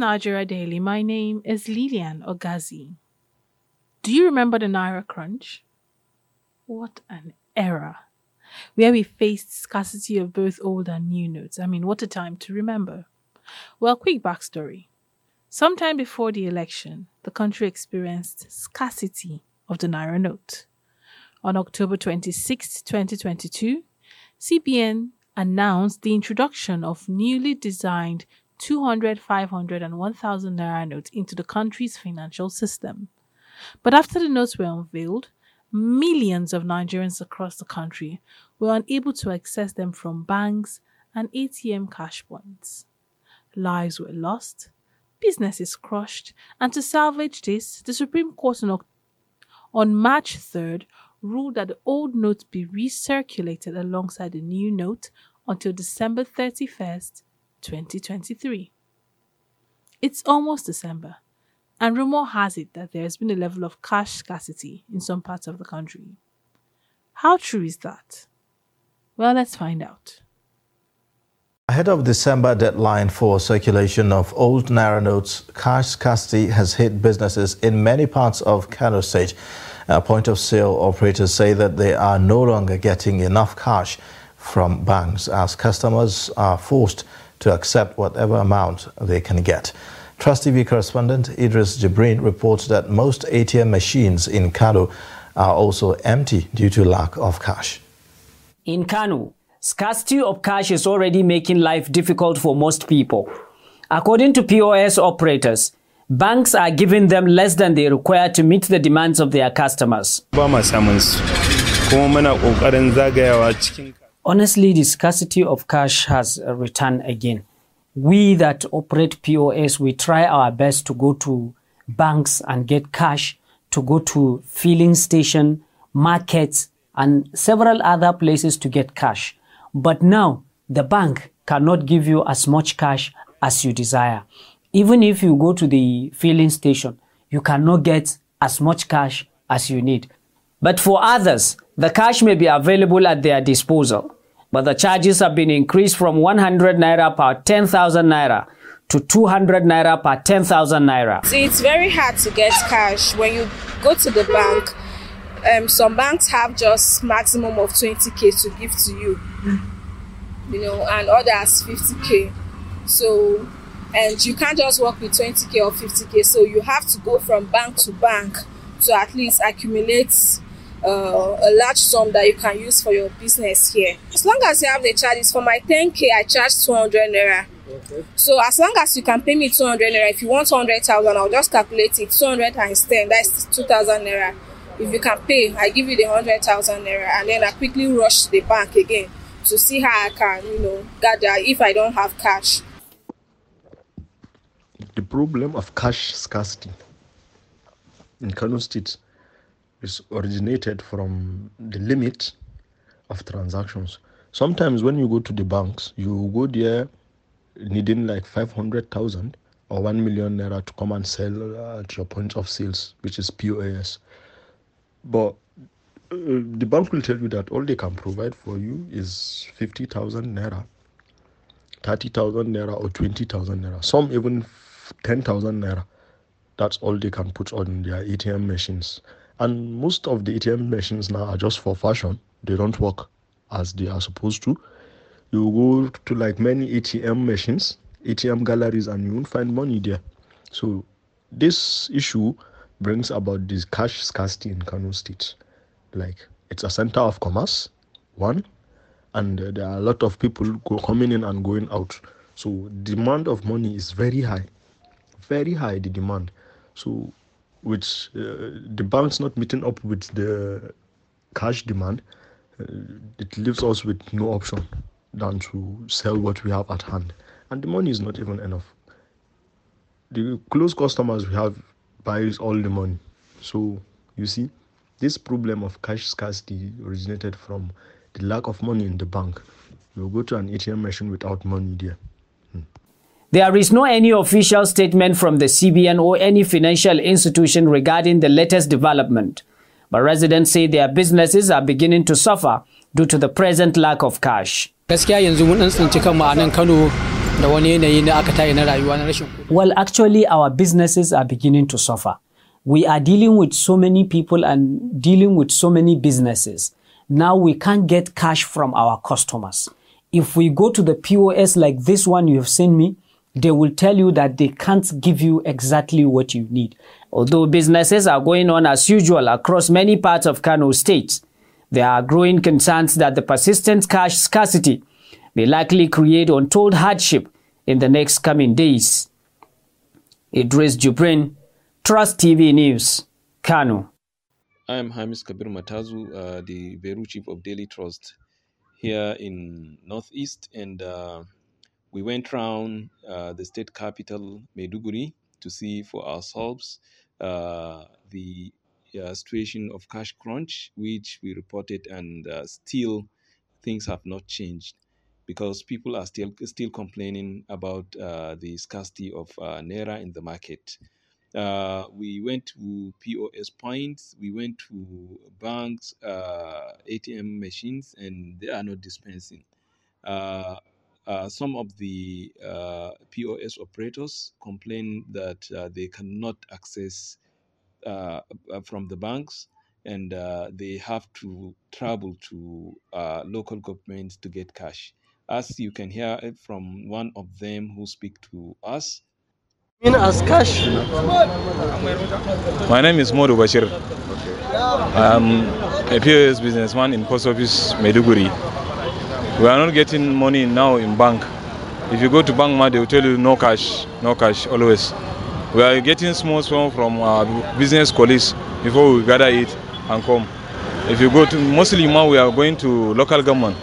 Nigeria Daily. My name is Lilian Ogazi. Do you remember the Naira Crunch? What an era! Where we faced scarcity of both old and new notes. I mean, what a time to remember. Well, quick backstory. Sometime before the election, the country experienced scarcity of the Naira note. On October 26, 2022, CBN announced the introduction of newly designed 200, 500, and 1000 naira notes into the country's financial system. But after the notes were unveiled, millions of Nigerians across the country were unable to access them from banks and ATM cash points. Lives were lost, businesses crushed, and to salvage this, the Supreme Court on, on March 3rd ruled that the old note be recirculated alongside the new note until December 31st, 2023. It's almost December, and rumor has it that there has been a level of cash scarcity in some parts of the country. How true is that? Well, let's find out. Ahead of December deadline for circulation of old Naira notes, cash scarcity has hit businesses in many parts of Kano State. Uh, point of sale operators say that they are no longer getting enough cash from banks as customers are forced to accept whatever amount they can get. Trust TV correspondent Idris Jibrin reports that most ATM machines in Kano are also empty due to lack of cash. In Kano, scarcity of cash is already making life difficult for most people. According to POS operators, banks are giving them less than they require to meet the demands of their customers. Honestly, the scarcity of cash has returned again. We that operate POS, we try our best to go to banks and get cash, to go to filling station, markets, and several other places to get cash. But now, the bank cannot give you as much cash as you desire. Even if you go to the filling station, you cannot get as much cash as you need. But for others, the cash may be available at their disposal, but the charges have been increased from 100 naira per 10,000 naira to 200 naira per 10,000 naira. So it's very hard to get cash when you go to the bank. Um, some banks have just maximum of 20k to give to you, you know, and others 50k. So, and you can't just work with 20k or 50k. So you have to go from bank to bank to at least accumulate uh, a large sum that you can use for your business here. As long as you have the charges, for my 10k, I charge 200 naira. Okay. So as long as you can pay me 200 naira, if you want 100,000, I'll just calculate it. 200 times 10, that's 2,000 naira. If you can pay, I give you the 100,000 naira and then I quickly rush to the bank again to see how I can, you know, gather if I don't have cash. The problem of cash scarcity in Kano State is originated from the limit of transactions. Sometimes when you go to the banks, you go there needing like 500,000 or 1 million naira to come and sell at your point of sales, which is POS. But uh, the bank will tell you that all they can provide for you is 50,000 naira, 30,000 naira, or 20,000 naira. Some even 10,000 naira. That's all they can put on their ATM machines. And most of the ATM machines now are just for fashion. They don't work as they are supposed to. You go to like many ATM machines, ATM galleries, and you won't find money there. So this issue brings about this cash scarcity in Kano State. Like it's a center of commerce, one, and there are a lot of people go, coming in and going out. So demand of money is very high, very high. The demand. So with uh, the banks not meeting up with the cash demand, uh, it leaves us with no option than to sell what we have at hand. And the money is not even enough. The close customers we have buys all the money. So you see, this problem of cash scarcity originated from the lack of money in the bank. You go to an ATM machine without money there. Hmm. There is no any official statement from the CBN or any financial institution regarding the latest development. But residents say their businesses are beginning to suffer due to the present lack of cash. Gaskiya yanzu mun dan tsinci kanmu a nan Kano da wani yanayi na aka tayi na rayuwa na rashin kuɗi. Well, actually, our businesses are beginning to suffer. We are dealing with so many people and dealing with so many businesses. Now we can't get cash from our customers. If we go to the POS like this one you have seen me, they will tell you that they can't give you exactly what you need. Although businesses are going on as usual across many parts of Kano State, there are growing concerns that the persistent cash scarcity may likely create untold hardship in the next coming days. Idris Jibrin, Trust TV News, Kano. I am Hamis Kabir Matazu, uh, the Bureau Chief of Daily Trust here in Northeast, and uh, we went around uh, the state capital, Maiduguri, to see for ourselves uh, the uh, situation of cash crunch, which we reported, and uh, still things have not changed because people are still still complaining about uh, the scarcity of uh, naira in the market. Uh, we went to POS points, we went to banks, uh, ATM machines, and they are not dispensing. Uh, uh, some of the uh, POS operators complain that uh, they cannot access uh, uh, from the banks and uh, they have to travel to uh, local governments to get cash. As you can hear it from one of them who speak to us, In as cash. My name is Modu Bashir. I'm a POS businessman in post office Maiduguri. We are not getting money now in bank. If you go to bank, they will tell you no cash, no cash always. We are getting small small from our business colleagues before we gather it and come. If you go to mostly ma, we are going to local government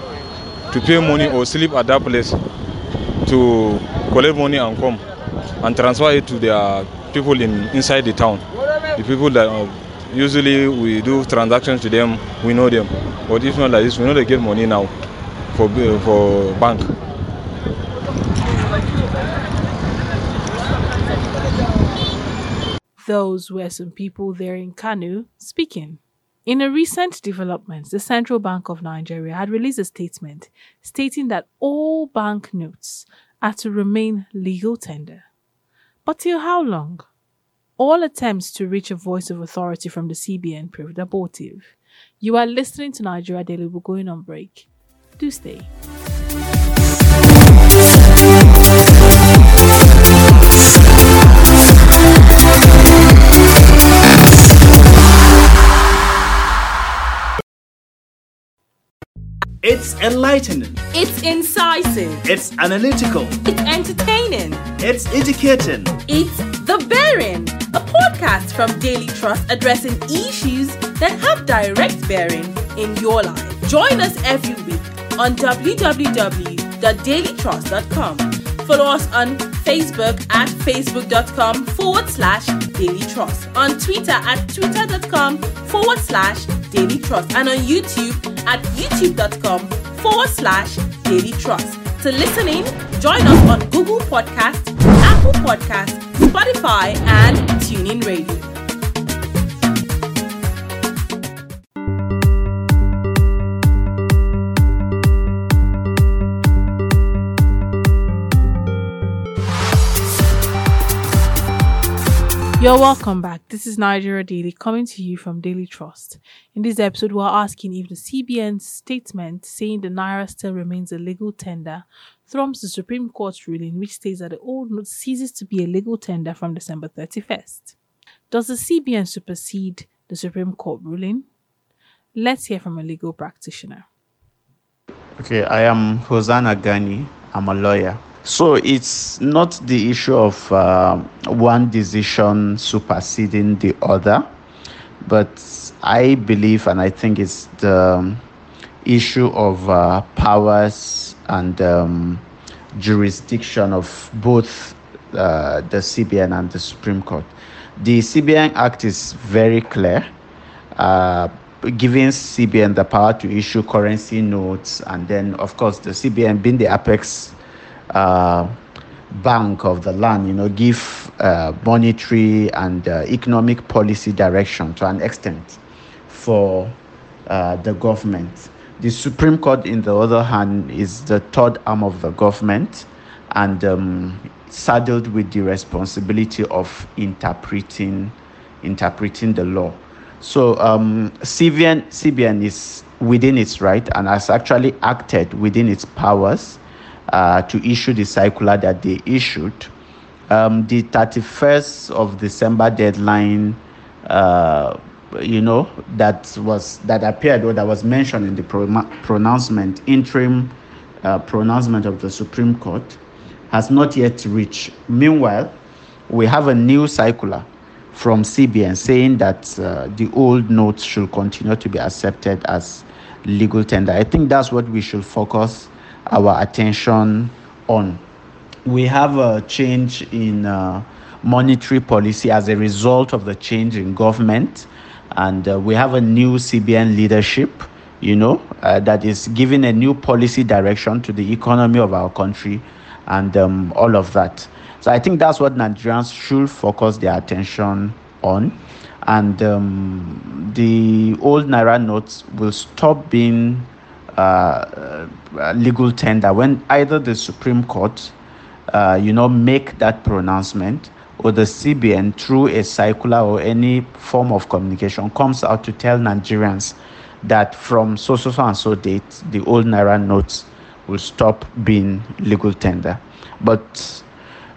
to pay money or sleep at that place to collect money and come and transfer it to their people in inside the town. The people that uh, usually we do transactions to them, we know them. But if not like this, we know they get money now for for bank. Those were some people there in Kano speaking. In a recent development, the Central Bank of Nigeria had released a statement stating that all bank notes are to remain legal tender. But till how long? All attempts to reach a voice of authority from the CBN proved abortive. You are listening to Nigeria Daily. We're going on break. Do stay. It's enlightening. It's incisive. It's analytical. It's entertaining. It's educating. It's The Bearing, a podcast from Daily Trust addressing issues that have direct bearing in your life. Join us every week on www.dailytrust.com. Follow us on Facebook at facebook.com forward slash daily trust, on Twitter at twitter.com forward slash daily trust, and on YouTube at youtube.com forward slash daily trust. To listen in, join us on Google Podcast, Apple Podcast, Spotify, and TuneIn Radio. You're welcome back. This is Nigeria Daily coming to you from Daily Trust. In this episode, we're asking if the CBN's statement saying the Naira still remains a legal tender trumps the Supreme Court's ruling, which states that the old note ceases to be a legal tender from December 31st. Does the CBN supersede the Supreme Court ruling? Let's hear from a legal practitioner. Okay, I am Hosanna Gani. I'm a lawyer. So it's not the issue of uh, one decision superseding the other, but I believe and I think it's the issue of uh, powers and um, jurisdiction of both uh, the CBN and the Supreme Court. The CBN Act is very clear. Uh, giving CBN the power to issue currency notes, and then, of course, the CBN being the apex uh, bank of the land, you know, give uh, monetary and uh, economic policy direction to an extent for uh, the government. The Supreme Court, in the other hand, is the third arm of the government, and um, saddled with the responsibility of interpreting interpreting the law. So um, CBN, CBN is within its right and has actually acted within its powers uh, to issue the circular that they issued. Um, the 31st of December deadline, uh, you know, that was that appeared or that was mentioned in the pro- pronouncement, interim uh, pronouncement of the Supreme Court, has not yet reached. Meanwhile, we have a new circular from CBN saying that uh, the old notes should continue to be accepted as legal tender. I think that's what we should focus our attention on. We have a change in uh, monetary policy as a result of the change in government, and uh, we have a new CBN leadership, you know, uh, that is giving a new policy direction to the economy of our country and um, all of that. So I think that's what Nigerians should focus their attention on. And um, the old Naira notes will stop being legal tender when either the Supreme Court, uh, you know, make that pronouncement or the CBN through a circular or any form of communication comes out to tell Nigerians that from so so so and so date the old naira notes will stop being legal tender. But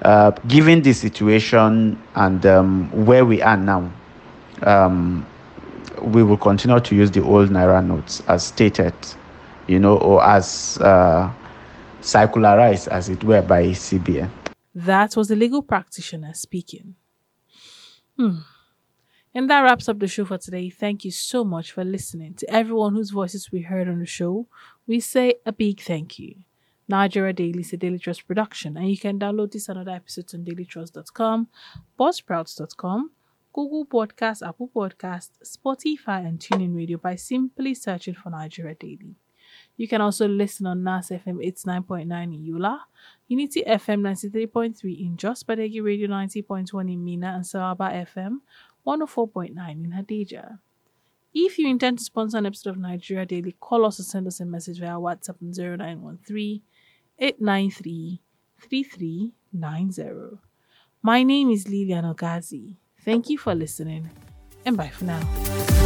uh, given the situation and um, where we are now, um, we will continue to use the old naira notes as stated, you know, or as uh, circularized, as it were, by CBN. That was a legal practitioner speaking. Hmm. And that wraps up the show for today. Thank you so much for listening. To everyone whose voices we heard on the show, we say a big thank you. Nigeria Daily is a Daily Trust production, and you can download this and other episodes on dailytrust.com, buzzsprouts.com, Google Podcast, Apple Podcast, Spotify, and TuneIn Radio by simply searching for Nigeria Daily. You can also listen on NAS FM 89.9 in Yola, Unity FM 93.3 in Jos, Badegi Radio 90.1 in Minna, and Sawaba FM 104.9 in Hadejia. If you intend to sponsor an episode of Nigeria Daily, call us or send us a message via WhatsApp on 0913 893 3390. My name is Lilian Ogazi. Thank you for listening, and bye for now.